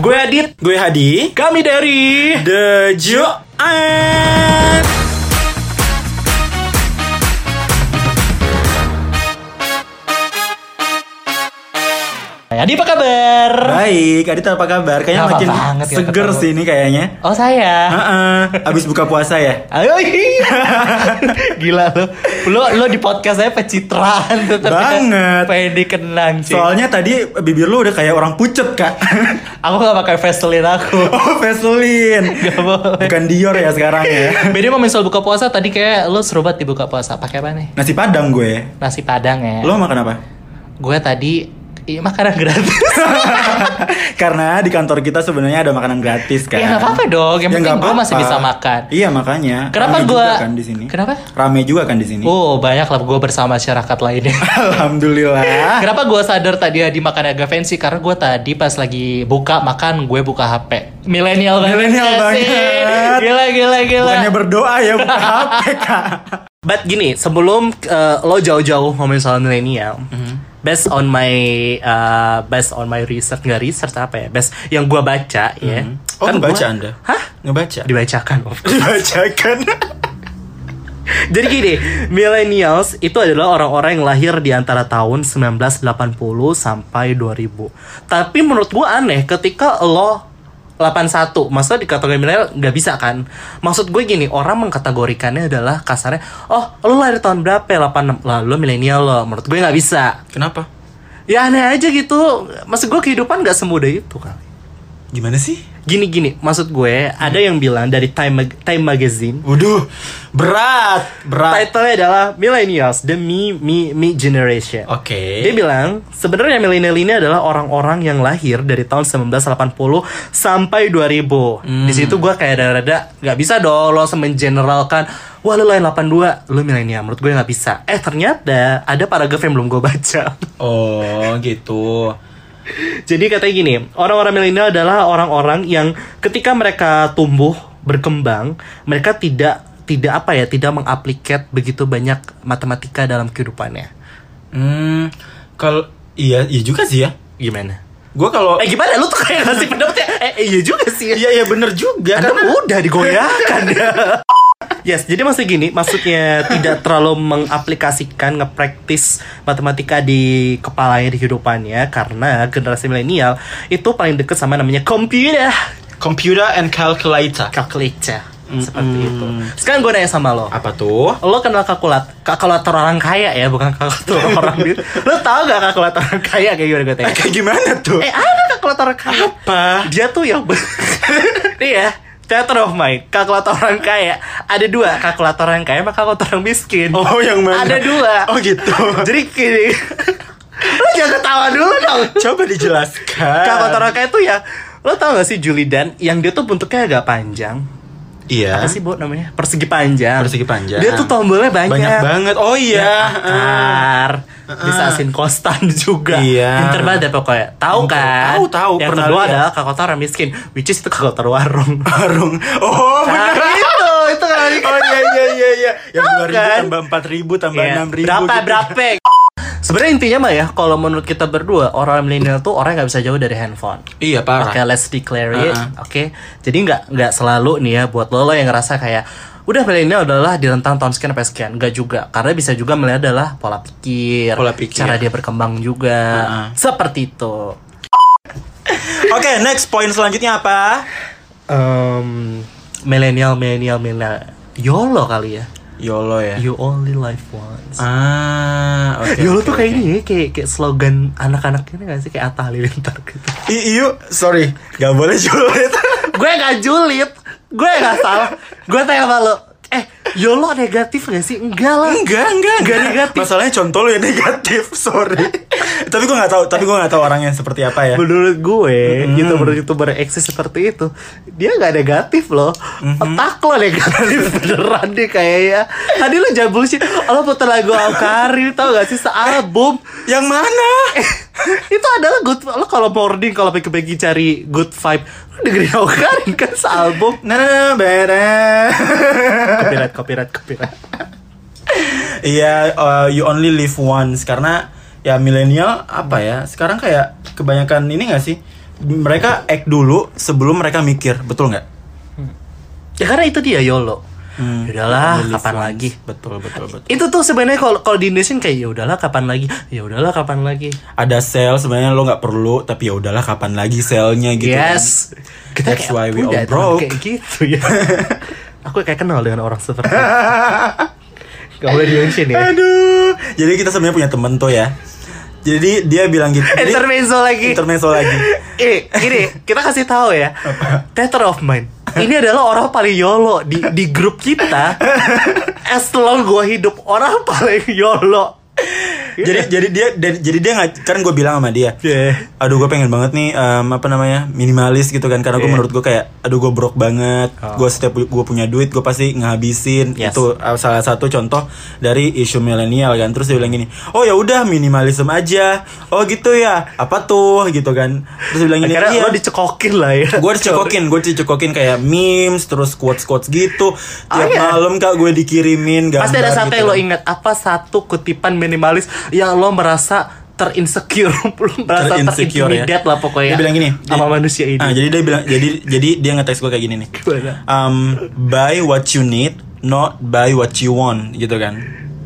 Gue Adit. Gue Hadi. Kami dari The Joan. Adi apa kabar? Baik, Adit apa kabar? Kayaknya makin banget ya seger ketemu. sih ini kayaknya. Oh saya. Heeh, abis buka puasa ya. Ayo Gila lo Lo, lo di podcast saya pencitraan tuh tapi Banget. Pengen dikenang sih Soalnya tadi bibir lu udah kayak orang pucet, Kak. Aku gak pakai Vaseline aku oh, Vaseline. Gak boleh Bukan Dior ya sekarang ya. Beda sama soal buka puasa Tadi kayak lo seru banget di buka puasa Pakai apa nih? Nasi Padang gue. Nasi padang ya Lo makan apa? Gue tadi Iya makanan gratis Karena di kantor kita sebenarnya ada makanan gratis kan. Ya, nggak apa-apa dong. Yang Ya, penting apa-apa. masih bisa makan. Iya makanya. Kenapa juga kan di sini? Kenapa? Rame juga kan di sini. Oh banyak lah gue bersama masyarakat lainnya Alhamdulillah. Kenapa gue sadar tadi di makan agak fancy? Karena gue tadi pas lagi buka makan gue buka HP. Milenial banget. Milenial sih? banget. Gila gila gila. Bukannya berdoa ya buka HP kak. But gini, sebelum uh, lo jauh-jauh ngomongin soal milenial, based on my uh, based on my research nggak research apa ya, based yang gue baca ya. Oh ngebaca gua- anda? Hah? Ngebaca? Dibacakan. of course. Dibacakan. Jadi gini, millennials itu adalah orang-orang yang lahir di antara tahun 1980 sampai 2000. Tapi menurut gua aneh ketika lo 81, maksudnya di kategori milenial nggak bisa kan? Maksud gue gini, orang mengkategorikannya adalah kasarnya, oh lo lahir tahun berapa ya? 86, lah lo milenial lo. Menurut gue nggak bisa. Kenapa? Ya aneh aja gitu. Maksud gue kehidupan nggak semudah itu kali. Gimana sih? Gini gini, maksud gue ada yang bilang dari Time Mag- Time Magazine Waduh, berat, berat. Title-nya adalah Millennials, the Me Me Me Generation. Oke. Dia bilang sebenarnya milenial ini adalah orang-orang yang lahir dari tahun 1980 sampai 2000. Hmm. Di situ gua kayak rada-rada nggak bisa dong lo langsung mengeneralkan wah lo lahir 82, lo milenial. Menurut gue nggak bisa. Eh ternyata ada paragraf yang belum gue baca. Oh gitu. Jadi katanya gini, orang-orang milenial adalah orang-orang yang ketika mereka tumbuh berkembang, mereka tidak tidak apa ya, tidak mengaplikat begitu banyak matematika dalam kehidupannya. Hmm, kalau iya, iya juga sih ya. Gimana? Gue kalau Eh gimana lu tuh kayak ngasih pendapatnya? Eh iya juga sih. Iya iya bener juga Anda karena mudah digoyahkan ya. Yes, jadi maksud gini, maksudnya tidak terlalu mengaplikasikan, ngepraktis matematika di kepalanya di kehidupannya karena generasi milenial itu paling deket sama namanya computer, computer and calculator. calculator, seperti itu. Sekarang gue nanya sama lo, Apa tuh? lo kenal kalkulat kalkulator orang kaya ya, bukan kalkulator orang duit. Lo tau gak kalkulator orang kaya kayak gimana gue tanya? Kayak gimana tuh? Eh ada kalkulator orang kaya. Apa? Dia tuh yang Nih ya Theater of mind Kalkulator orang kaya Ada dua Kalkulator orang kaya sama kalkulator orang miskin Oh yang mana? Ada dua Oh gitu. Jadi gini Lo jangan ketawa dulu dong Coba dijelaskan. Kalkulator orang kaya tuh ya Lo tau gak sih Julidan Yang dia tuh bentuknya agak panjang Iya. Apa sih bu namanya? Persegi panjang Persegi panjang. Dia tuh tombolnya banyak Banyak banget. Oh iya. Akar Bisa asin konstan juga Iya. Pinter banget deh pokoknya Tahu kan Tahu, tahu. Yang Pernah kedua adalah kalkulator orang miskin Which is itu kalkulator warung Warung. Oh Nah, bener. itu itu kan Oh iya iya iya iya. Yang dua ribu kan? tambah empat ribu tambah Iya. enam ribu. berapa gitu. berapa sebenarnya intinya mah ya kalau menurut kita berdua orang milenial tuh orang nggak bisa jauh dari handphone Iya parah. Oke, let's declare it. Uh-uh. Oke, jadi nggak nggak selalu nih ya buat lo lo yang ngerasa kayak udah milenial adalah di rentang tahun sekian sampai sekian. Nggak juga, karena bisa juga melihat adalah pola pikir, Pola pikir. cara dia berkembang juga, Uh-uh. seperti itu. Oke next poin selanjutnya apa? Um, milenial, milenial, milenial, YOLO kali ya. YOLO ya. You only live once. Ah, oke. YOLO oke, tuh kayak oke. ini ya, kayak kayak slogan anak-anak ini gak sih kayak Atta Halilintar gitu. I- Iyo, sorry, gak boleh julid. gue gak julid, gue gak salah. Gue tanya sama lo, YOLO negatif gak sih? Enggak lah. enggak, enggak, Enggak negatif. Masalahnya contoh lu yang negatif, sorry. tapi gue nggak tahu, tapi gue nggak tahu orangnya seperti apa ya. Menurut gue, youtuber-youtuber yang eksis seperti itu, dia gak negatif loh. Otak lo negatif beneran deh kayaknya. Tadi lo jangan bullshit, lo putar lagu Awkari, tau gak sih sealbum. Yang mana? itu adalah good lo kalau morning kalau pagi-pagi cari good vibe lo dengerin Awkari kan sealbum Nah, nah, nah, beres. copyright copyright copyright Iya, uh, you only live once karena ya milenial apa ya? Sekarang kayak kebanyakan ini gak sih? mereka act dulu sebelum mereka mikir, betul nggak? Ya karena itu dia YOLO. Hmm. Udahlah, kapan once. lagi? Betul betul betul. Itu tuh sebenarnya kalau kalau di Indonesia kayak ya udahlah kapan lagi? Ya udahlah kapan lagi? Ada sel sebenarnya lo nggak perlu, tapi ya udahlah kapan lagi selnya gitu. kan. yes. Kita That's kayak why we all broke. Kayak gitu ya. Aku kayak kenal dengan orang seperti itu. Gak boleh di mention ya. Aduh. Jadi kita sebenarnya punya temen tuh ya. Jadi dia bilang gitu. Intermezzo lagi. intermezzo lagi. eh, gini, kita kasih tahu ya. Theater of Mind. Ini adalah orang paling YOLO di di grup kita. As long gue hidup orang paling YOLO. jadi jadi dia jadi dia nggak kan gue bilang sama dia. Yeah. Aduh gue pengen banget nih em, apa namanya minimalis gitu kan karena gue Iya. menurut gue kayak aduh gue broke banget Oh. gue setiap gue punya duit gue pasti ngabisin Yes. itu uh, salah satu contoh dari isu milenial kan terus dia bilang gini oh ya udah minimalism aja oh gitu ya apa tuh gitu kan terus dia bilang gini Akhirnya iya lo dicekokin lah ya. gue dicekokin gue dicekokin kayak memes terus quotes quotes gitu tiap iya. malam kak gue dikirimin gambar Pasti ada satu gitu yang lo kan. ingat apa satu kutipan minimalis yang lo merasa terinsecure, lo merasa Terinsecure ya. terintimidate lah pokoknya. Dia bilang gini, sama dia- manusia ini. Ah, jadi dia bilang jadi jadi dia nge-text gue kayak gini nih. Gimana? Um, buy what you need, not buy what you want gitu kan.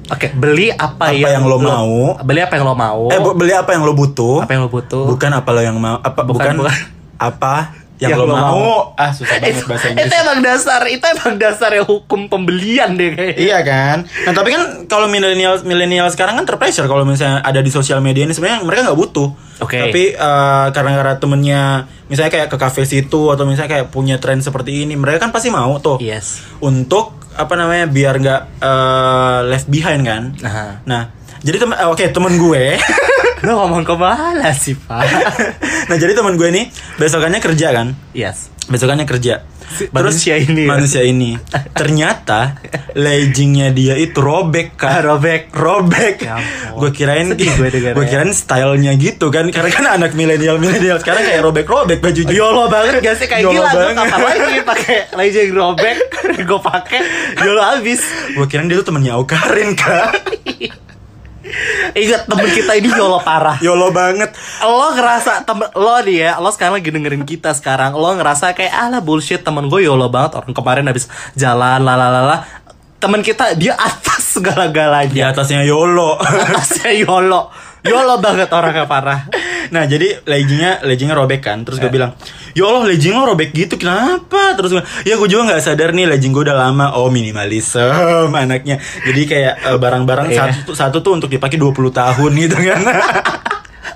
Oke, beli apa, Apa yang lo mau. Beli apa yang lo mau. Eh beli apa yang lo butuh? apa yang lo butuh. Bukan apa lo yang mau apa Bukan, bukan, bukan. apa yang, Yang lo, lo mau. mau. Ah, susah banget itu, bahasa itu Inggris. emang dasar, itu emang dasar yang hukum pembelian deh kayaknya. Iya kan. Nah tapi kan kalau milenial milenial sekarang kan terpressure kalau misalnya ada di sosial media ini sebenarnya mereka nggak butuh. Oke. Tapi eh, karena karena temennya misalnya kayak ke cafe situ atau misalnya kayak punya tren seperti ini, mereka kan pasti mau tuh Yes. untuk apa namanya biar nggak eh, left behind kan. Nah, Nah jadi temen eh, oke temen gue. lo ngomong ke mana sih pak? nah jadi temen gue nih besokannya kerja kan. yes. besokannya kerja. Si- manusia ini. ya? manusia ini. Ternyata leggingnya dia itu robek kak. Robek. robek. Ya gue kirain gue gue kirain stylenya gitu kan. Karena kan anak milenial milenial sekarang kayak robek robek bajunya Yolo banget. Gak sih kayak Yolo gila. Gue kapan lagi pakai legging robek? Gue pakai. Yolo habis. Gue kirain dia tuh temennya Aukarin kak ingat temen kita ini yolo parah. Yolo banget. Lo ngerasa temen lo nih ya lo sekarang lagi dengerin kita sekarang lo ngerasa kayak alah bullshit temen gue yolo banget orang kemarin habis jalan lalalala temen kita dia atas di segala-galanya atasnya yolo. Atasnya yolo yolo banget orangnya parah. Nah jadi leggingnya leggingnya robek kan terus gue bilang ya Allah legging lo robek gitu kenapa? Terus gue ya gue juga nggak sadar nih legging gue udah lama. Oh minimalism anaknya. Jadi kayak eh, barang-barang Iya. satu satu tuh untuk dipakai 20 tahun gitu kan.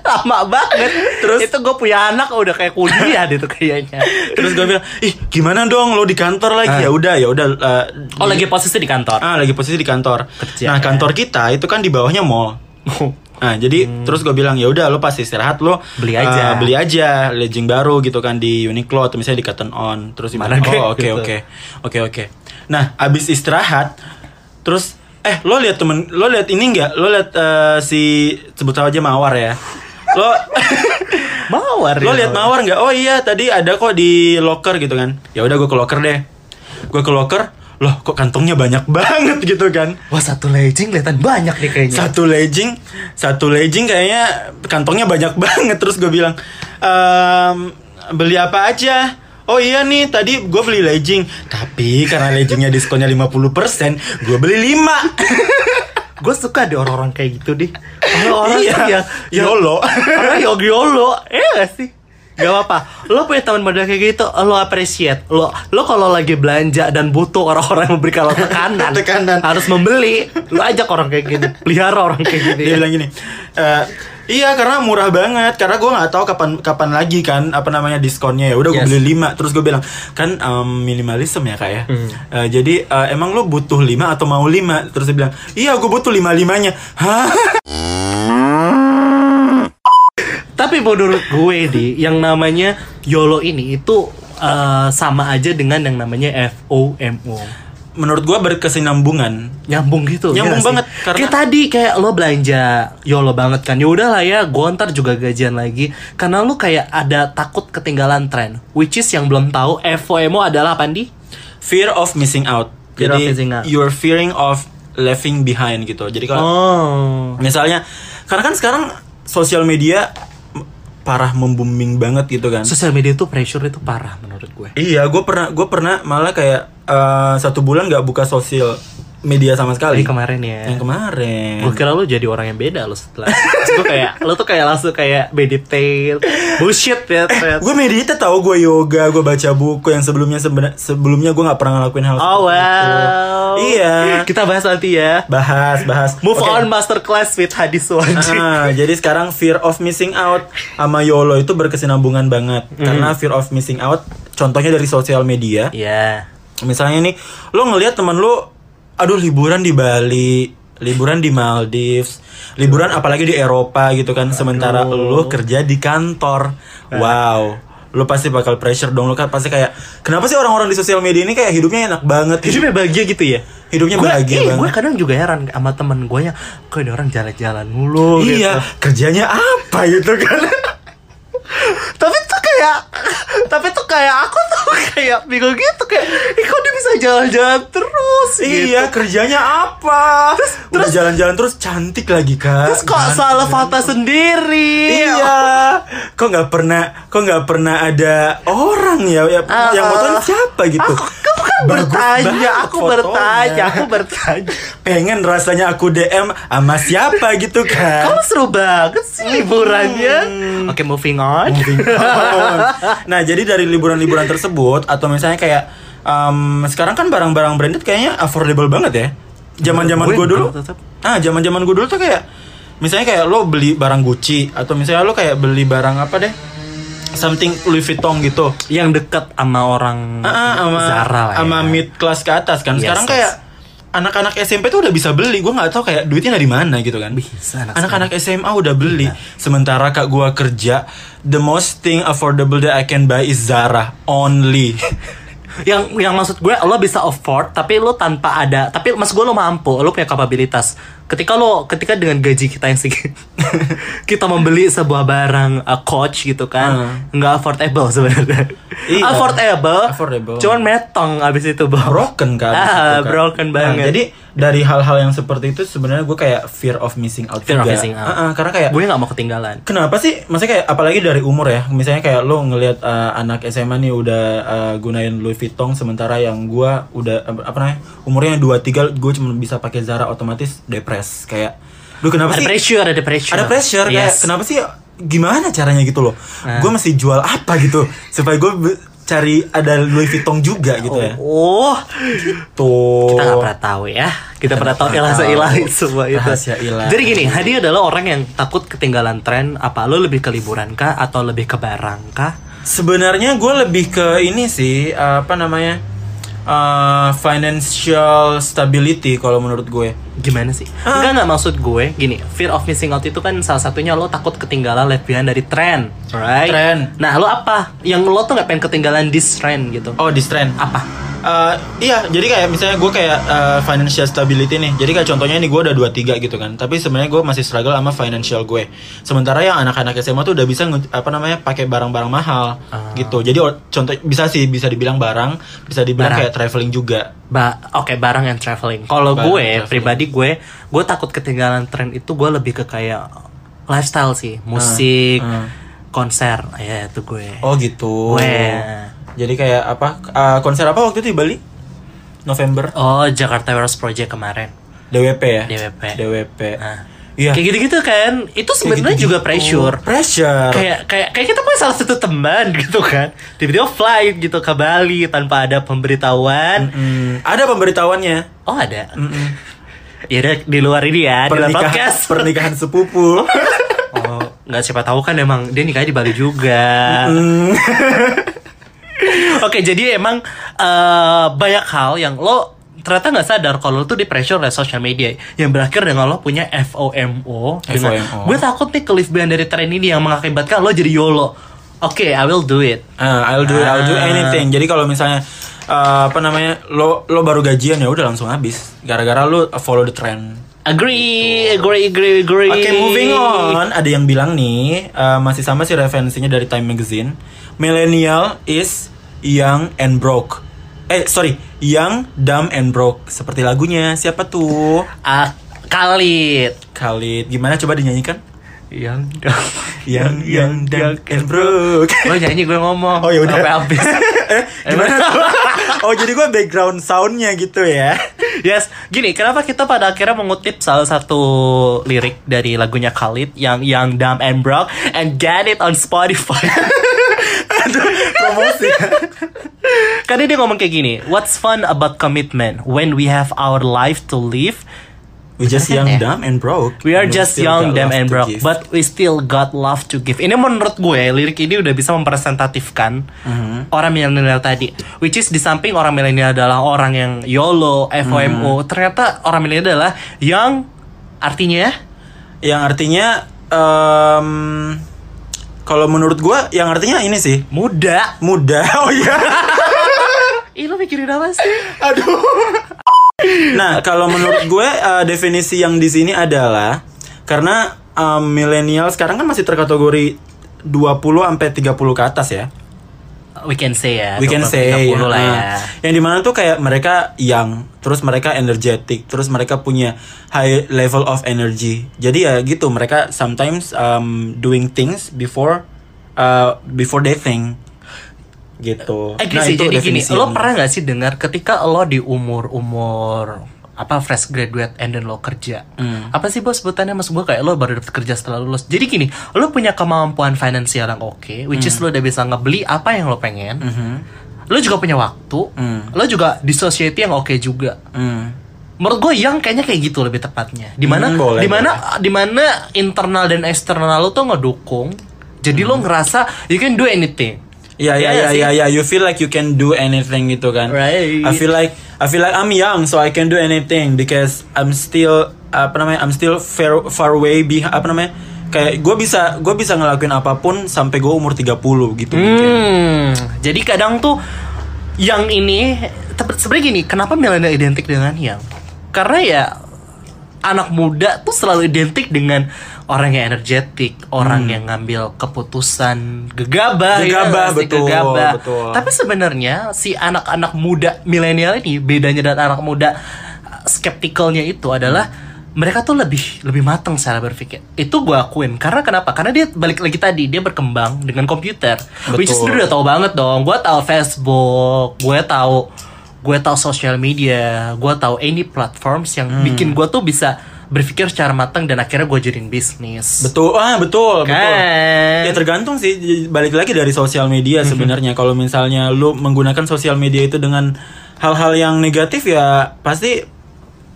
Lama banget. Terus itu gue punya anak udah kayak kuliah tuh kayaknya. Terus gue bilang ih gimana dong lo di kantor Ah. lagi ya udah ya udah eh, oh di- lagi posisi di kantor? Ah lagi posisi di kantor. Kerja, nah ya. kantor kita itu kan di bawahnya mall Nah jadi terus gue bilang ya udah lo pas istirahat lo Hmm. Beli aja. eh, beli aja legging baru gitu kan di Uniqlo atau misalnya di Cotton On. Terus dia Mana bilang, kayak oh oke gitu. oke oke oke. Nah abis istirahat terus eh lo lihat temen lo lihat ini nggak? Lo lihat eh, si sebut aja mawar ya. Lo mawar lo ya, lihat mawar. Nggak? Oh iya tadi ada kok di locker gitu kan. Ya udah gue ke locker deh. Gue ke locker loh kok kantongnya banyak banget gitu kan? Wah satu legging kelihatan banyak nih kayaknya. Satu legging satu legging kayaknya kantongnya banyak banget. Terus gue bilang ehm, beli apa aja? Oh iya nih tadi gue beli legging Tapi karena leggingnya diskonnya 50% Gue beli 5 gue suka deh orang-orang kayak gitu deh. Orang-orang Iya, yang YOLO. orang yang yolo. Eh gak sih Gak apa-apa. Lo punya teman model kayak gitu Lo appreciate. Lo lo kalau lagi belanja Dan butuh orang-orang yang memberikan lo tekanan Tekanan. Harus membeli. Lo ajak orang kayak gini Pelihara orang kayak gini Dia bilang gini "Eh, Iya karena murah banget. Karena gue nggak tahu kapan kapan lagi kan Apa namanya diskonnya ya. Udah gue Yes. beli 5 Terus gue bilang Kan em, minimalism ya kak ya. Hmm. Eh, Jadi eh, emang lo butuh 5 atau mau 5 Terus dia bilang Iya gue butuh 5-5-nya Hah? Menurut gue di yang namanya YOLO ini itu eh, sama aja dengan yang namanya FOMO. Menurut gue berkesinambungan Nyambung gitu. ya Nyambung sih? banget, karena- Kayak tadi kayak lo belanja YOLO banget kan. Ya udah lah ya, gue ntar juga gajian lagi. Karena lo kayak ada takut ketinggalan tren. Which is yang belum tahu FOMO adalah apa Di? Fear of missing out Fear of Jadi missing out. you're fearing of leaving behind gitu Jadi kalau Oh. misalnya Karena kan sekarang sosial media parah membooming banget gitu kan. Sosial media itu pressure itu parah menurut gue. Iya, gue pernah gue pernah malah kayak eh, satu bulan nggak buka sosial media sama sekali. Ini kemarin ya. Yang kemarin. Gue kira lu jadi orang yang beda lo setelah Gue kayak Lu tuh kayak langsung kayak meditate Bullshit ya ternyata. Gue meditasi tau gue yoga, gue baca buku yang sebelumnya sebelumnya gue nggak pernah ngelakuin hal Oh seperti itu. wow Iya. Kita bahas nanti ya Bahas, bahas. Move Oke. on masterclass with Hadis Suwanji Ah, jadi sekarang fear of missing out sama YOLO itu berkesinambungan banget. Hmm. Karena fear of missing out contohnya dari sosial media. Iya Misalnya nih, lo ngelihat temen lo aduh liburan di Bali, liburan di Maldives, liburan apalagi di Eropa gitu kan. Sementara lo kerja di kantor. Wow. Lo pasti bakal pressure dong. Lo kan pasti kayak kenapa sih orang-orang di sosial media ini kayak hidupnya enak banget? Hidupnya bahagia gitu ya Hidupnya Gua- bahagia eh, banget. Gue kadang juga heran sama temen gue yang Kok ini orang jalan-jalan mulu Iya, gitu. kerjanya apa gitu kan? Tapi kayak Tapi tuh kayak Aku tuh kayak bingung gitu Kayak Ih kok dia bisa jalan-jalan terus gitu. Iya, kerjanya apa? Terus terus- jalan-jalan terus cantik lagi kan? Terus kok salah Fata sendiri Iya, kok nggak pernah, kok nggak pernah ada orang ya, ya Ah, yang fotoin siapa gitu? Aku, kamu kan Bagus bertanya, aku fotonya. bertanya, aku bertanya. Pengen rasanya aku DM sama siapa gitu kan? Kamu seru banget sih liburannya. Oke, moving on. nah, jadi dari liburan-liburan tersebut atau misalnya kayak em, sekarang kan barang-barang branded kayaknya affordable banget ya. Zaman-zaman Gue dulu. tetap. Ah, zaman-zaman gue dulu tuh kayak misalnya kayak lo beli barang Gucci atau misalnya lo kayak beli barang apa deh? Something Louis Vuitton gitu. Yang deket sama orang Ah, ah, sama Zara lah sama ya. mid class ke atas kan. Yes, Sekarang yes. kayak anak-anak SMP tuh udah bisa beli. Gue nggak tahu kayak duitnya dari mana gitu kan. Bisa, anak Anak-anak SMA udah beli. Sementara kak gua kerja, the most thing affordable that I can buy is Zara only. yang yang maksud gue lo bisa afford tapi lo tanpa ada tapi maksud gue lo mampu lo punya kapabilitas ketika lo ketika dengan gaji kita yang segitu kita membeli sebuah barang uh, coach gitu kan nggak affordable sebenarnya Iya. affordable Affordable. cuman metong abis itu bro broken kan. abis Ah, itu, Kak. broken Nah, banget. jadi dari hal-hal yang seperti itu sebenarnya gue kayak fear of missing out Fear of juga. missing out. Ah, ah, karena kayak gue nggak mau ketinggalan Kenapa sih? Maksudnya kayak apalagi dari umur ya. Misalnya kayak lo ngelihat uh, anak SMA nih udah uh, gunain Louis Vuitton sementara yang gua udah apa namanya? Umurnya 23 gue cuma bisa pakai Zara otomatis depres kayak Duh kenapa ada sih? pressure ada pressure Ada pressure kayak Yes. kenapa sih gimana caranya gitu loh? Nah. Gue mesti jual apa gitu supaya gue cari ada Louis Vuitton juga gitu ya. oh Tuh. kita nggak pernah tahu ya kita pernah tahu tahu. ilahi semua itu Rahasia ilahi. jadi gini Hadi adalah orang yang takut ketinggalan tren apa lo lebih ke liburan kah atau lebih ke barang kah Sebenarnya gue lebih ke ini sih apa namanya uh, financial stability kalau menurut gue. Gimana sih Ah. enggak nggak maksud gue gini fear of missing out itu kan salah satunya lo takut ketinggalan left behind dari tren right Tren. nah lo apa yang lo tuh nggak pengen ketinggalan this trend gitu Oh di trend. apa Uh, iya, jadi kayak misalnya gue kayak uh, financial stability nih. Jadi kayak contohnya ini gue udah 23 gitu kan. Tapi sebenarnya gue masih struggle sama financial gue. Sementara yang anak-anak SMA tuh udah bisa apa namanya pakai barang-barang mahal gitu. Jadi contoh bisa sih bisa dibilang barang, bisa dibilang Barang. kayak traveling juga. Ba oke barang yang traveling. Kalau gue traveling. pribadi gue, gue takut ketinggalan tren itu gue lebih ke kayak lifestyle sih, musik, ah. konser, ya itu gue. Oh gitu. Gue. Jadi kayak apa? uh, konser apa waktu itu di Bali? November. Oh Jakarta Heroes Project kemarin. DWP ya? DWP. DWP. Nah, Iya. Kayak gitu-gitu kan, itu sebenarnya Kayak juga gitu-gitu. pressure. Pressure. Kayak kayak kayak kita punya salah satu teman gitu kan, tiba-tiba flight gitu ke Bali tanpa ada pemberitahuan. Mm, ada pemberitahuannya. Oh ada. Ya udah di luar ini ya, di luar Pernikahan, podcast. pernikahan sepupu. Oh, nggak siapa tahu kan emang dia nikahnya di Bali juga. Mm. Oke, jadi emang eh, banyak hal yang lo ternyata nggak sadar kalau lo tuh di pressure oleh social media yang berakhir dengan lo punya FOMO. dengan, FOMO. Gue takut nih kelebihan dari tren ini yang mengakibatkan lo jadi YOLO. Oke, I will do it. Ah, I'll do I'll do Ah. anything. Jadi kalau misalnya uh, apa namanya lo lo baru gajian ya udah langsung habis gara-gara lo follow the trend. Agree, agree, agree, agree. Oke, moving on. Ada yang bilang nih uh, masih sama sih referensinya dari Time Magazine. Millennial is young and broke. Eh, sorry, young, dumb and broke. Seperti lagunya. Siapa tuh? Ah, Khalid. Khalid. Gimana coba dinyanyikan? Yang dang Yang yang dan and broke. Gue nyanyi gue ngomong Oh, yaudah. Sampai habis eh, gimana? oh jadi gue background soundnya gitu ya? Yes, gini, kenapa kita pada akhirnya mengutip salah satu lirik dari lagunya Khalid yang yang Dumb and Broke and get it on Spotify. Promosi. Karena dia ngomong kayak gini, What's fun about commitment when we have our life to live? We just young, ya? dumb, and broke. We are And just still young, dumb, and broke, but we still got love to give. Ini menurut gue lirik ini udah bisa mempresentatifkan Mhm. orang milenial tadi, which is di samping orang milenial adalah orang yang YOLO, FOMO, Mhm. ternyata orang milenial adalah yang artinya yang artinya em, kalau menurut gue yang artinya ini sih muda. muda. Oh iya. Ih lo mikirin apa sih? Aduh. Nah, kalau menurut gue eh, definisi yang di sini adalah karena em, milenial sekarang kan masih terkategori 20 sampai 30 ke atas ya. We can say ya. We can 20, say 30 lah ya. uh, Yang di mana tuh kayak mereka young, terus mereka energetic, terus mereka punya high level of energy. Jadi ya gitu, mereka sometimes um, doing things before uh, before they think gitu. Eh gini sih, itu jadi gini, lo yang- pernah gak sih dengar ketika lo di umur-umur apa fresh graduate and then lo kerja? Hmm. apa sih bos sebutannya? Maksud gue kayak lo baru dapat kerja setelah lulus. Jadi gini lo punya kemampuan finansial yang oke which is lo udah bisa ngebeli apa yang lo pengen. Mhm. lo juga punya waktu. Hmm. lo juga di society yang oke juga. Hmm. menurut gue yang kayaknya kayak gitu lebih tepatnya. Di mana Hmm, boleh, di mana di mana internal dan eksternal lo tuh ngedukung. Jadi lo ngerasa you can do anything Iya iya Iya iya iya iya you feel like you can do anything gitu kan. Right. I feel like I feel like I'm young so I can do anything because I'm still apa namanya I'm still far far away be apa namanya kayak gue bisa gue bisa ngelakuin apa pun sampai gue umur 30 gitu mungkin. Hmm, jadi kadang tuh yang ini sebenarnya gini, kenapa milenial identik dengan yang? Karena ya anak muda tuh selalu identik dengan orang yang energetik, orang yang ngambil keputusan gegabah, ya Gegabah, sih? betul, gegabah. betul. Tapi sebenarnya si anak-anak muda milenial ini bedanya dengan anak muda uh, skeptikalnya itu adalah mereka tuh lebih lebih matang secara berpikir. Itu gue akuin. Karena kenapa? Karena dia balik lagi tadi dia berkembang dengan komputer. Which is Betul. udah tahu banget dong. Gue tahu Facebook, gue tahu gue tahu social media, gue tahu any platforms yang Hmm. bikin gue tuh bisa berpikir secara matang dan akhirnya gue jadiin bisnis. Betul, ah betul, betul. Kan? Ya tergantung sih, balik lagi dari sosial media sebenarnya. Kalau misalnya lu menggunakan sosial media itu dengan hal-hal yang negatif ya pasti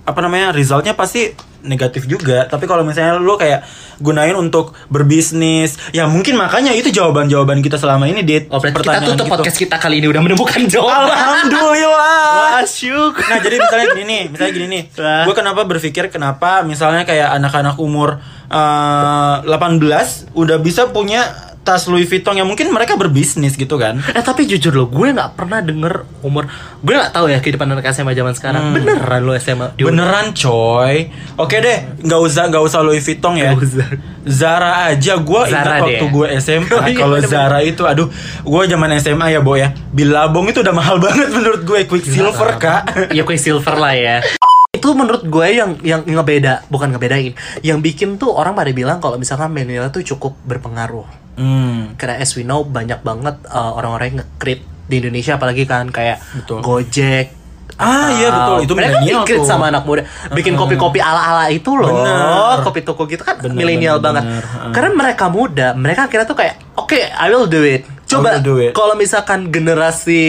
apa namanya resultnya pasti negatif juga. Tapi kalau misalnya lu kayak gunain untuk berbisnis, ya mungkin makanya itu jawaban-jawaban kita selama ini di Oh, berarti kita tutup podcast kita kali ini udah menemukan jawaban. Alhamdulillah. Syuk. Nah jadi misalnya gini nih, misalnya gini nih, gue kenapa berpikir kenapa misalnya kayak anak-anak umur eh, 18 udah bisa punya tas Louis Vuitton yang mungkin mereka berbisnis gitu kan? Eh tapi jujur loh, gue nggak pernah denger umur Gue nggak tahu ya kehidupan anak SMA zaman sekarang Hmm. Beneran lo SMA Beneran coy. Oke deh, nggak usah nggak usah Louis Vuitton ya. Nggak usah. Zara aja gue ingat waktu gue SMA Oh iya, kalau. Zara itu aduh gue zaman SMA ya Bo ya Bilabong itu udah mahal banget menurut gue Quicksilver kak Ya Quicksilver lah ya itu menurut gue yang yang ngebeda bukan ngebedain yang bikin tuh orang pada bilang kalau misalkan milenial tuh cukup berpengaruh hmm. karena as we know banyak banget uh, orang-orang yang nge-create di Indonesia apalagi kan kayak Betul. Gojek Ah, iya, betul. Itu mereka milenial di-create tuh. sama anak muda bikin kopi-kopi ala-ala itu loh Bener. kopi toko gitu kan milenial banget bener. Heeh. karena mereka muda mereka akhirnya tuh kayak oke I will do it coba kalau misalkan generasi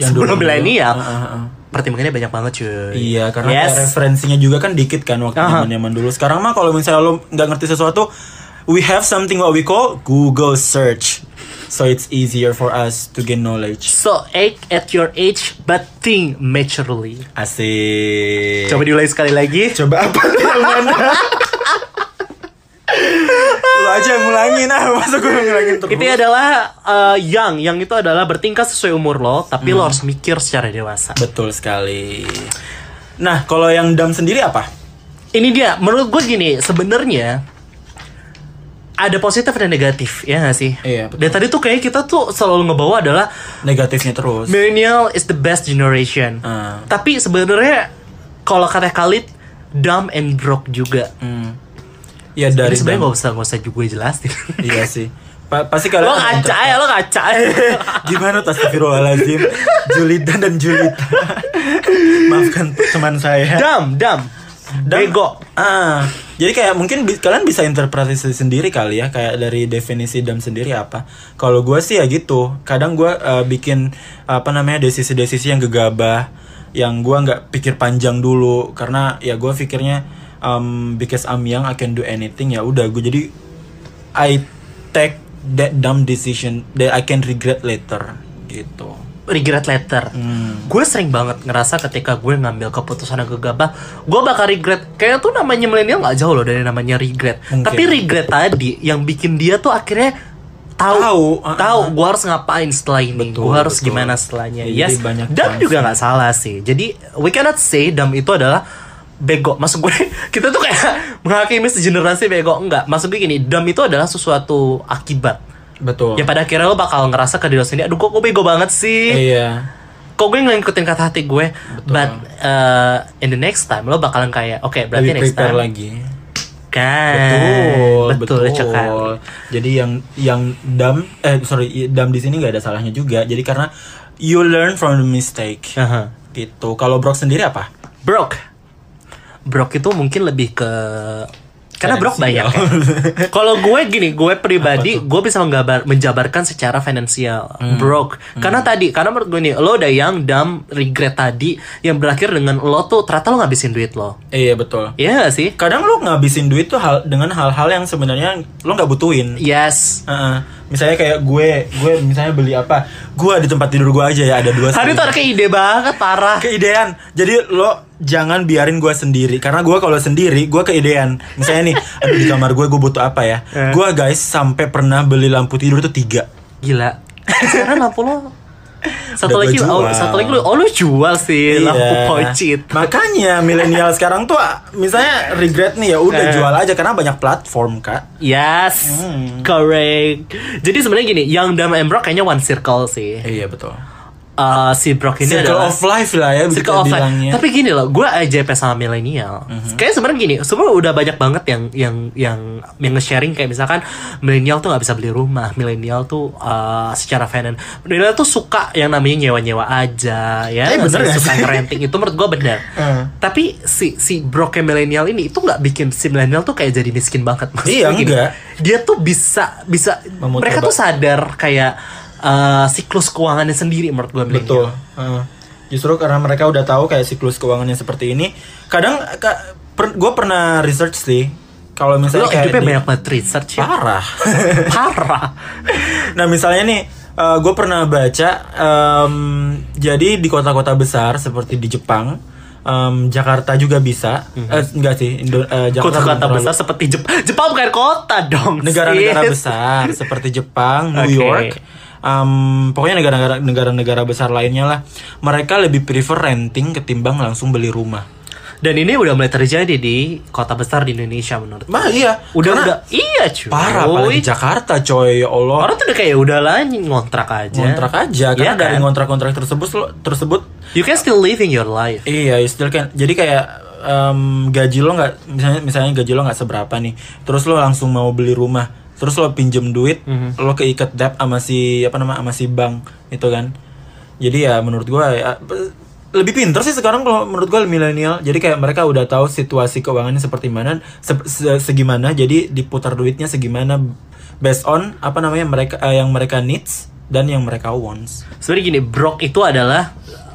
Yang sebelum milenial Heeh, heeh. pertimbangannya banyak banget cuy Iya, karena yes. referensinya juga kan dikit kan waktu zaman zaman dulu. Sekarang mah kalau misalnya lo nggak ngerti sesuatu, we have something what we call Google search. So it's easier for us to gain knowledge. So act at your age but think maturely. Asik. Coba diulangi sekali lagi. coba apa lo aja yang ngulangin ah, masa gue ngulangin terus. Itu adalah uh, young, yang itu adalah bertingkah sesuai umur lo, tapi lo harus mikir secara dewasa. Betul sekali. Nah, kalau yang dam sendiri apa? Ini dia, menurut gue gini, sebenarnya ada positif dan negatif, ya gak sih? Iya, betul. Dan tadi tuh kayak kita tuh selalu ngebawa adalah Negatifnya terus. millennial is the best generation. Ah. Tapi sebenarnya kalau kata Khalid, dumb and broke juga. Hmm. Ya dari sebenarnya nggak usah nggak usah juga jelasin. Iya sih. Pa- pasti kalian lo ngaca ya, lo ngaca. Gimana tuh astagfirullahaladzim Julida dan Julita Maafkan teman saya dam, dam, Dan- bego. Ah, jadi kayak mungkin bi- kalian bisa interpretasi sendiri kali ya kayak dari definisi dam sendiri apa. Kalau gue sih ya gitu. Kadang gue eh, bikin apa namanya desisi-desisi yang gegabah, yang gue nggak pikir panjang dulu karena ya gue pikirnya um, because I'm young I can do anything ya udah gue jadi I take that dumb decision that I can regret later gitu. Regret letter. Hmm. Gue sering banget ngerasa ketika gue ngambil keputusan yang gegabah, gue bakal regret. Kayak tuh namanya milenial nggak jauh loh dari namanya regret. Mungkin. Tapi regret tadi yang bikin dia tuh akhirnya tahu Tahu, uh-uh. tahu gue harus ngapain setelah ini, gue harus betul. gimana setelahnya. Ya, yes, banyak juga nggak salah sih. Jadi we cannot say dam itu adalah bego. Maksud gue kita tuh kayak menghakimi segenerasi bego enggak. Maksud gue gini, dam itu adalah sesuatu akibat. Betul. Ya pada akhirnya lo bakal ngerasa ke diri sendiri, aduh kok gue bego banget sih Iya. kok gue ngikutin kata hati gue but uh, in the next time lo bakalan kayak oke berarti Lebih next time lagi. kan betul, betul. sekali Jadi yang yang dam eh sorry dam di sini nggak ada salahnya juga. Jadi karena you learn from the mistake. Aha. Gitu. Kalau Brock sendiri apa? brok brok itu mungkin lebih ke karena brok banyak ya. Kalau gue gini, gue pribadi gue bisa menggabar, menjabarkan secara finansial Hmm. broke. Karena tadi, karena menurut gue nih, lo udah yang dumb regret tadi yang berakhir dengan lo tuh ternyata lo ngabisin duit lo. Iya betul. Iya gak sih? Kadang lu ngabisin duit tuh hal dengan hal-hal yang sebenarnya lu nggak butuhin. Yes. Heeh. Misalnya kayak gue, gue misalnya beli apa? Gue di tempat tidur gue aja ya ada dua. Hari itu ada kayak ide banget parah. keidean. Jadi lo jangan biarin gue sendiri karena gue kalau sendiri gue keidean. Misalnya nih, aduh di kamar gue gue butuh apa ya? Eh. Gue guys sampai pernah beli lampu tidur tuh tiga. Gila. Sekarang lampu lo satu lagi oh, satu lagi lu oh lu jual sih lampu Iya. pocit. Makanya milenial sekarang tuh misalnya regret nih ya udah Eh. jual aja karena banyak platform kak. Yes, Hmm. correct. Jadi sebenarnya gini, yang Dam and Brock kayaknya one circle sih. Iya betul. Uh, si Brock ini Circle adalah of life lah ya circle of life. bilangnya. Tapi gini loh, gue AJP sama milenial. Kayak sebenarnya gini, sebenarnya udah banyak banget yang yang yang yang nge-sharing kayak misalkan milenial tuh nggak bisa beli rumah, milenial tuh uh, secara finance, milenial tuh suka yang namanya nyewa-nyewa aja, ya. Eh, bener gak suka renting itu menurut gue benar. Eh. Tapi si si Brock yang milenial ini itu nggak bikin si milenial tuh kayak jadi miskin banget. Maksudnya Iya, gini, enggak. Dia tuh bisa bisa mereka tuh sadar kayak uh, siklus keuangannya sendiri menurut gue Betul. Heeh. justru karena mereka udah tahu kayak siklus keuangannya seperti ini. Kadang gue pernah research sih. Kalau Lo misalnya kayak hidupnya di- banyak banget research ya. parah. Parah. nah misalnya nih, gue pernah baca, em, jadi di kota-kota besar seperti di Jepang, em, Jakarta juga bisa. Eh, enggak sih, Indo- eh, Jakarta Kota-kota besar seperti Jepang. Jepang bukan kota dong. negara-negara besar seperti Jepang, New Oke. York, em, pokoknya negara-negara negara-negara besar lainnya lah, mereka lebih prefer renting ketimbang langsung beli rumah. Dan ini udah mulai terjadi di kota besar di Indonesia menurut. Bah iya, Udah udah iya cuy. parah apalagi Jakarta coy, ya Allah. Orang tuh udah kayak udah lah ngontrak aja. Ngontrak aja karena Iya dari kan? ngontrak-ngontrak tersebut lo- tersebut You can still living your life. Iya, you still can. Jadi kayak em, gaji lo nggak misalnya misalnya gaji lo nggak seberapa nih, terus lo langsung mau beli rumah, terus lo pinjem duit, Mhm. lo keikat debt sama si apa nama sama si bank itu kan. Jadi ya menurut gua ya, lebih pinter sih sekarang kalau menurut gua milenial. Jadi kayak mereka udah tahu situasi keuangannya seperti mana, se- se- segimana, jadi diputar duitnya segimana based on apa namanya mereka eh, yang mereka needs dan yang mereka wants. Sebenarnya gini, brok itu adalah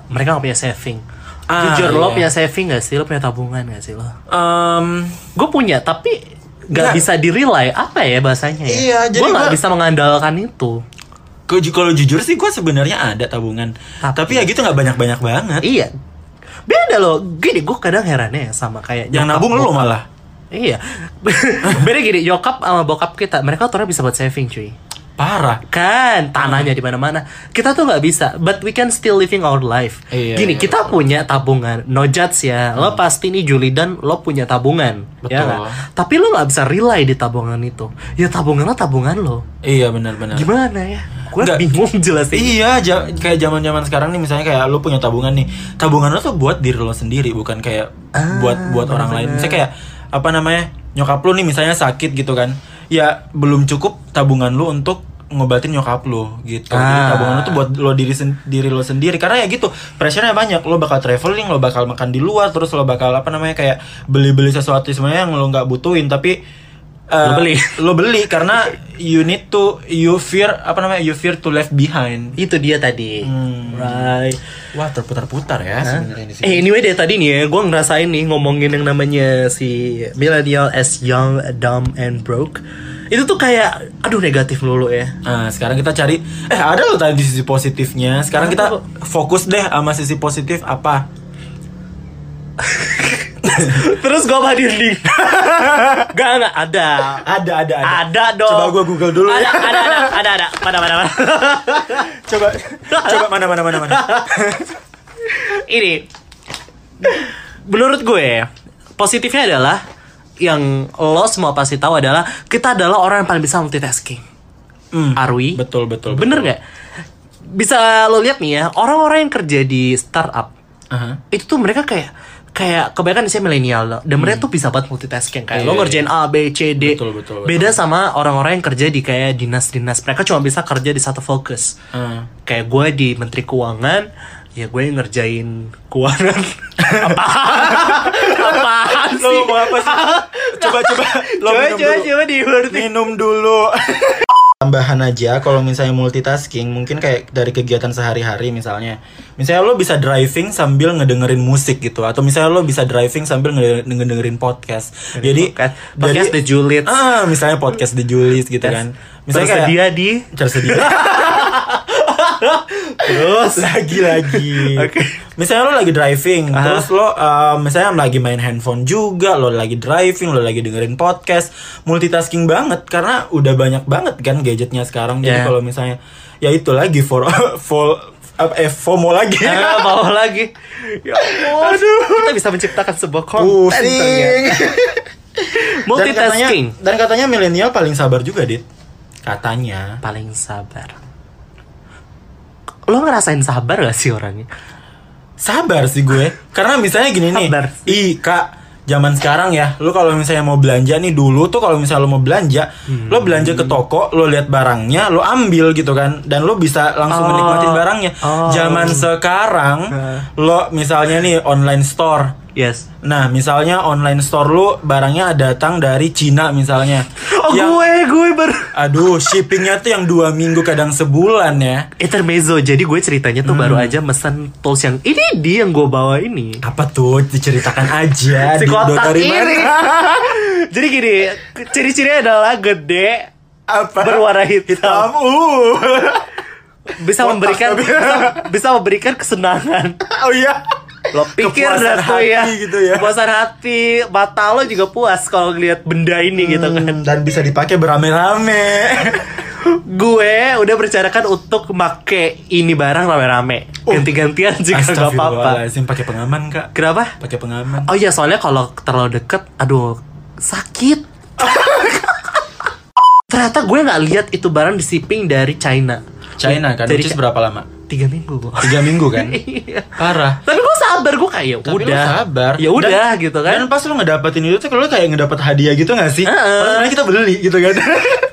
mereka gak punya saving. Ah, Jujur lo iya. punya saving gak sih? Lo punya tabungan gak sih lo? Em, Gue punya, tapi Nggak. gak bisa direly. Apa ya bahasanya ya? Iya, jadi gue gak gua- bisa mengandalkan itu. Kalau ju- kalau jujur sih gue sebenarnya ada tabungan, Tapi- tapi, ya gitu nggak banyak banyak banget. Iya. Beda loh. Gini, gue kadang herannya ya sama kayak Yang nabung lo malah. Iya. Beda gini, nyokap sama bokap kita, mereka tuh bisa buat saving cuy. Parah. Kan tanahnya di mana-mana. Kita tuh nggak bisa, but we can still living our life. Iya, Gini, iya, kita punya tabungan. No judge ya. Lo pasti nih Juli dan lo punya tabungan. Ya Betul. nggak? Tapi lo nggak bisa rely di tabungan itu. Ya tabungan lo tabungan lo. Iya benar-benar. Gimana ya? Gue Nggak. bingung jelasin. Iya, ja- kayak zaman-zaman sekarang nih misalnya kayak lo punya tabungan nih. Tabungan lo tuh buat diri lo sendiri, bukan kayak Ah, buat buat orang lain. Misalnya kayak apa namanya? nyokap lu nih misalnya sakit gitu kan ya belum cukup tabungan lu untuk ngobatin nyokap lu gitu. Jadi Ah. tabungan lu tuh buat lo diri sen- diri lo sendiri. Karena ya gitu pressure-nya banyak. Lo bakal traveling lo bakal makan di luar terus lo bakal apa namanya kayak beli-beli sesuatu sebenarnya yang lo nggak butuhin. Tapi eh, Lo beli. lo beli karena you need to you fear apa namanya you fear to left behind Itu dia tadi. Hmm. Right. wah terputar-putar ya sebenarnya di sini Eh anyway dari tadi nih ya, gue ngerasain nih ngomongin yang namanya si millennial as young, dumb, and broke. Itu tuh kayak, aduh negatif lulu ya. Nah, sekarang kita cari eh ada loh tadi sisi positifnya. Sekarang kita fokus deh sama sisi positif apa? Terus gue apa dinding? Gak, gak, ada. Ada ada ada. Ada dong. Coba gua Google dulu ada, ya. Ada, ada, ada, ada. Mana, mana, mana. Coba coba mana mana mana mana. Ini, menurut gue, positifnya adalah yang lo semua pasti tahu adalah kita adalah orang yang paling bisa multitasking. Hmm, Arwi, betul betul. bener nggak? Bisa lo lihat nih ya, orang-orang yang kerja di startup Aha. itu tuh mereka kayak kayak kebanyakan saya milenial loh. dan mereka tuh bisa banget multitasking kayak Hmm. Iya, lo ngerjain A B C D Betul, betul, betul. beda sama orang-orang yang kerja di kayak dinas-dinas mereka cuma bisa kerja di satu fokus Ah. kayak gue di menteri keuangan ya gue yang ngerjain keuangan apaan apaan Lo sih mau apa sih? Coba coba lo coba minum coba dulu. coba dimengerti Minum dulu. Tambahan aja kalau misalnya multitasking mungkin kayak dari kegiatan sehari-hari misalnya. Misalnya lo bisa driving sambil ngedengerin musik gitu atau misalnya lo bisa driving sambil ngede- ngedengerin podcast. Jadi podcast podcast The Julits Ah, misalnya podcast di Julis gitu kan. Misalnya kayak tersedia di tersedia. terus Lagi-lagi. Oke. Misalnya lo lagi driving, Aha. terus lo uh, misalnya lagi main handphone juga, lo lagi driving, lo lagi dengerin podcast, multitasking banget karena udah banyak banget kan gadgetnya sekarang. Jadi Yeah. kalau misalnya ya itu lagi for for apa, eh FOMO lagi. Ah, bawa lagi. Ya ampun. Kita bisa menciptakan sebuah konten ternyata. Multitasking. Dan katanya, dan katanya milenial paling sabar juga, Dit. Katanya. Paling sabar. Lo ngerasain sabar gak sih orangnya? Sabar sih gue. Karena misalnya gini nih. Sabar. Ih, Kak, zaman sekarang ya, lu kalau misalnya mau belanja nih dulu tuh kalau misalnya lu mau belanja, Hmm. lo belanja ke toko, lo lihat barangnya, lo ambil gitu kan, dan lo bisa langsung Oh. menikmatin barangnya. Oh. Zaman sekarang, lo misalnya nih online store. Yes. Nah, misalnya online store lu barangnya datang dari Cina misalnya. Oh Yang- gue, gue ber... Aduh, shippingnya tuh yang dua minggu kadang sebulan ya. Intermezzo, jadi gue ceritanya tuh Hmm. baru aja mesen tools yang ini dia yang gue bawa ini. Apa tuh? Diceritakan aja. Si Di- kotak dari ini. mana? jadi gini, ciri-cirinya adalah gede, Apa? berwarna hitam, Hitam. Uh. bisa memberikan bisa, bisa memberikan kesenangan. Oh iya. Lo pikir Kepuasan dah tuh ya, gitu ya. Kepuasan hati, mata lo juga puas kalau ngeliat benda ini gitu kan. Hmm, Dan bisa dipakai berame-rame. Gue udah berencanakan untuk make ini barang rame-rame, Oh. ganti-gantian jika nggak apa-apa. Pakai pengaman, Kak. Kenapa? Pakai pengaman. Oh iya soalnya kalau terlalu deket, aduh sakit. Ternyata gue nggak lihat itu barang di shipping dari China. China kan, Dari berapa lama? Tiga minggu gue. Tiga minggu kan? Iya. Parah. Tapi gue sabar gue kayak ya Tapi lu udah. sabar. Ya udah Dan- gitu kan. Dan pas lu ngedapetin itu tuh lu kayak ngedapet hadiah gitu gak sih? Padahal sebenarnya kita beli gitu kan.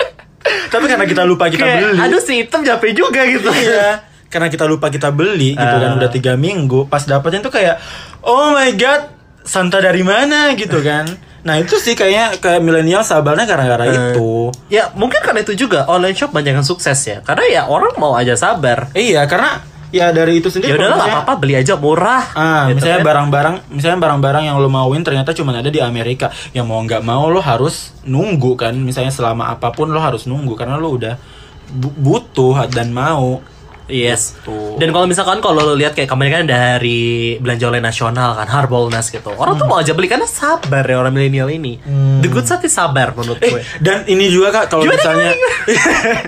Tapi karena kita lupa kita Kayak, beli. aduh si hitam capek juga gitu. Iya. Karena kita lupa kita beli gitu kan Ah. udah tiga minggu. Pas dapetnya tuh kayak oh my god Santa dari mana gitu kan. Nah itu sih kayaknya kayak milenial sabarnya gara-gara Eh. itu. Ya mungkin karena itu juga online shop banyak yang sukses ya. Karena ya orang mau aja sabar. Iya karena ya dari itu sendiri. Ya udahlah nggak apa-apa beli aja murah. Ah, Gitu misalnya kan. barang-barang, misalnya barang-barang yang lo mauin ternyata cuma ada di Amerika. Yang mau nggak mau lo harus nunggu kan. Misalnya selama apa pun lo harus nunggu karena lo udah bu- butuh dan mau. Yes. Tuh. Dan kalau misalkan kalau lo lihat kayak kemarin kan dari belanja online nasional kan Harbolnas gitu. Orang tuh mau aja beli karena sabar ya orang milenial ini. The good side sabar menurut Eh, gue. dan ini juga kak kalau misalnya,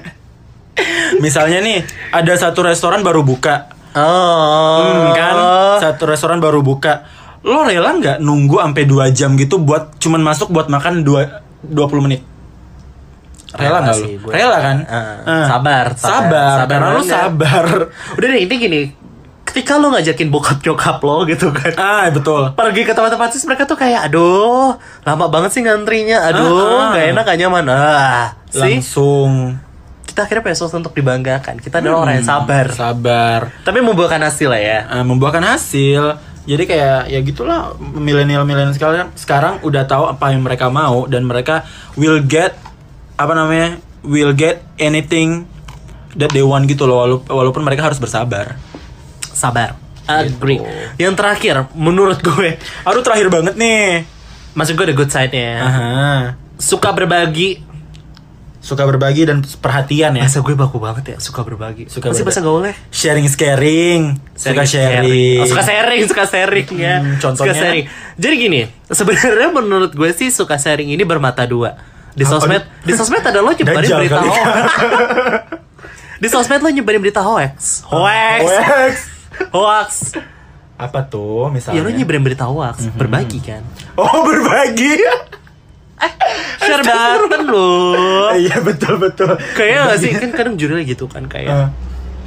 misalnya nih ada satu restoran baru buka, Oh. Hmm, kan? Satu restoran baru buka. Lo rela nggak nunggu sampai 2 jam gitu buat cuman masuk buat makan 2 20 menit? Rela nggak sih, lo? gue. Rela kan? Ah. sabar, sabar, Sabar, sabar karena lo banget. sabar. Udah deh, intinya gini. ketika lo ngajakin bokap nyokap lo gitu kan Ah, betul. pergi ke tempat-tempat sih mereka tuh kayak aduh lama banget sih ngantrinya aduh Ah, ah. nggak enak gak nyaman ah sih Langsung kita akhirnya sosok untuk dibanggakan kita adalah orang yang sabar sabar. tapi membuahkan hasil lah ya eh, membuahkan hasil. Jadi kayak ya gitulah milenial-milenial sekarang sekarang udah tahu apa yang mereka mau dan mereka will get apa namanya? will get anything that they want gitu loh walaupun, mereka harus bersabar. sabar agree Gitu. yang terakhir menurut gue Aduh terakhir banget nih. maksud gue the good side-nya Aha. suka berbagi Suka berbagi dan perhatian ya. bahasa gue baku banget ya suka berbagi Suka Apa sih bahasa berbagi. gaulnya Sharing is caring. Suka sharing. Oh, suka sharing, suka sharing ya. Hmm, Suka contohnya? sharing. Jadi gini, sebenarnya menurut gue sih suka sharing ini bermata dua. Di Apa? sosmed, di sosmed ada lo nyebarin Dajjal berita hoax. di sosmed lo nyebarin berita hoax. Hoax. Wax. Hoax. Apa tuh misalnya? Ya lo nyebarin berita hoax, Mhm. berbagi kan. Oh berbagi. Share button lo. Iya betul betul. Kayaknya gak sih kan kadang judulnya gitu kan kayak Eh,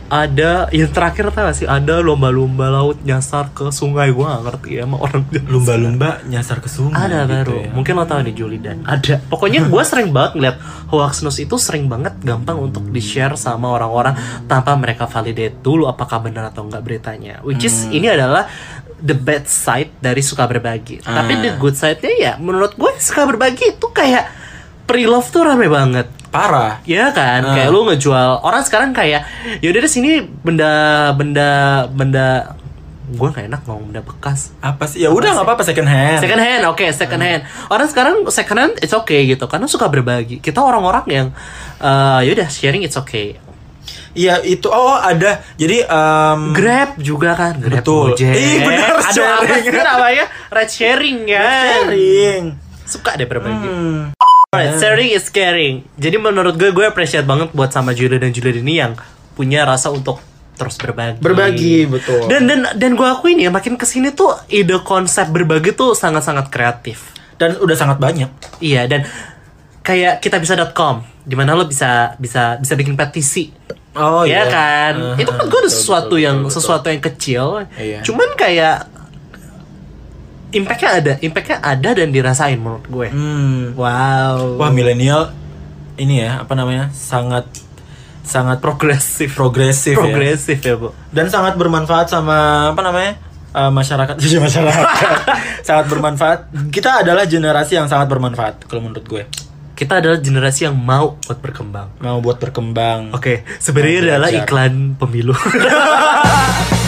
ada yang terakhir tau gak sih ada lomba-lomba laut nyasar ke sungai gua gak ngerti ya sama orang lumba-lumba nyasar ke sungai. ada gitu baru ya. mungkin lo tau nih Juli dan ada pokoknya gua sering banget ngeliat hoax news itu sering banget gampang untuk di share sama orang-orang tanpa mereka validate dulu apakah benar atau enggak beritanya which is Hmm. ini adalah the bad side dari suka berbagi tapi Ah. the good side-nya ya menurut gue suka berbagi itu kayak pre-love tuh rame banget Parah. Ya kan, Ah. kayak lu ngejual orang sekarang kayak yaudah deh sini benda benda benda gue gak enak ngomong benda bekas. Apa sih? Ya udah nggak apa-apa second hand. Second hand, oke second hand. Orang sekarang second hand it's okay gitu karena suka berbagi. Kita orang-orang yang eh yaudah sharing it's okay. Iya itu oh ada. Jadi em, Grab juga kan, Grab Betul. Gojek. Ih, benar, Ada apa sharing. sih namanya? Red sharing ya. sharing. Suka deh berbagi. Hmm. Alright, sharing is caring. Jadi menurut gue gue appreciate banget buat sama Julia dan Julia ini yang punya rasa untuk terus berbagi. Berbagi, betul. Dan dan dan gue akuin ya makin ke sini tuh ide konsep berbagi tuh sangat-sangat kreatif. Dan udah sangat banyak. Iya dan kayak kita bisa.com di mana lo bisa bisa bisa bikin petisi. Oh ya kan? Uh-huh. Itu menurut gue Betul, sesuatu betul, yang betul, betul. sesuatu yang kecil. Iya. Cuman kayak impactnya ada, impactnya ada dan dirasain menurut gue. Hmm. Wow. Wah milenial ini ya apa namanya sangat sangat progresif. progresif ya. Progresif ya, Bu. dan sangat bermanfaat sama apa namanya eh, masyarakat masyarakat sangat bermanfaat kita adalah generasi yang sangat bermanfaat kalau menurut gue Kita adalah generasi yang mau buat berkembang. mau buat berkembang Oke, sebenarnya Mau adalah iklan pemilu.